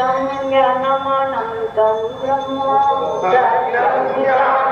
ङ्गं Brahma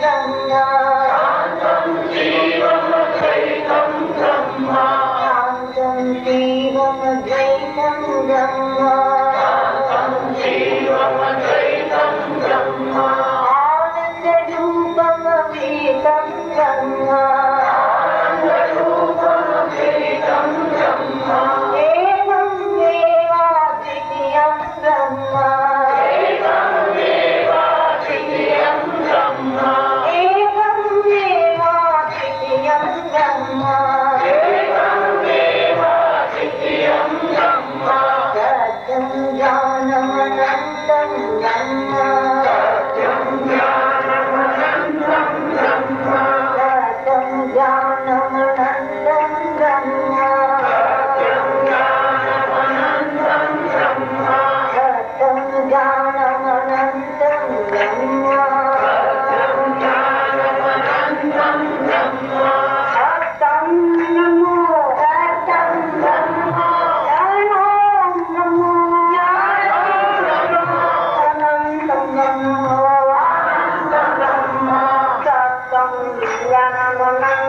جنات la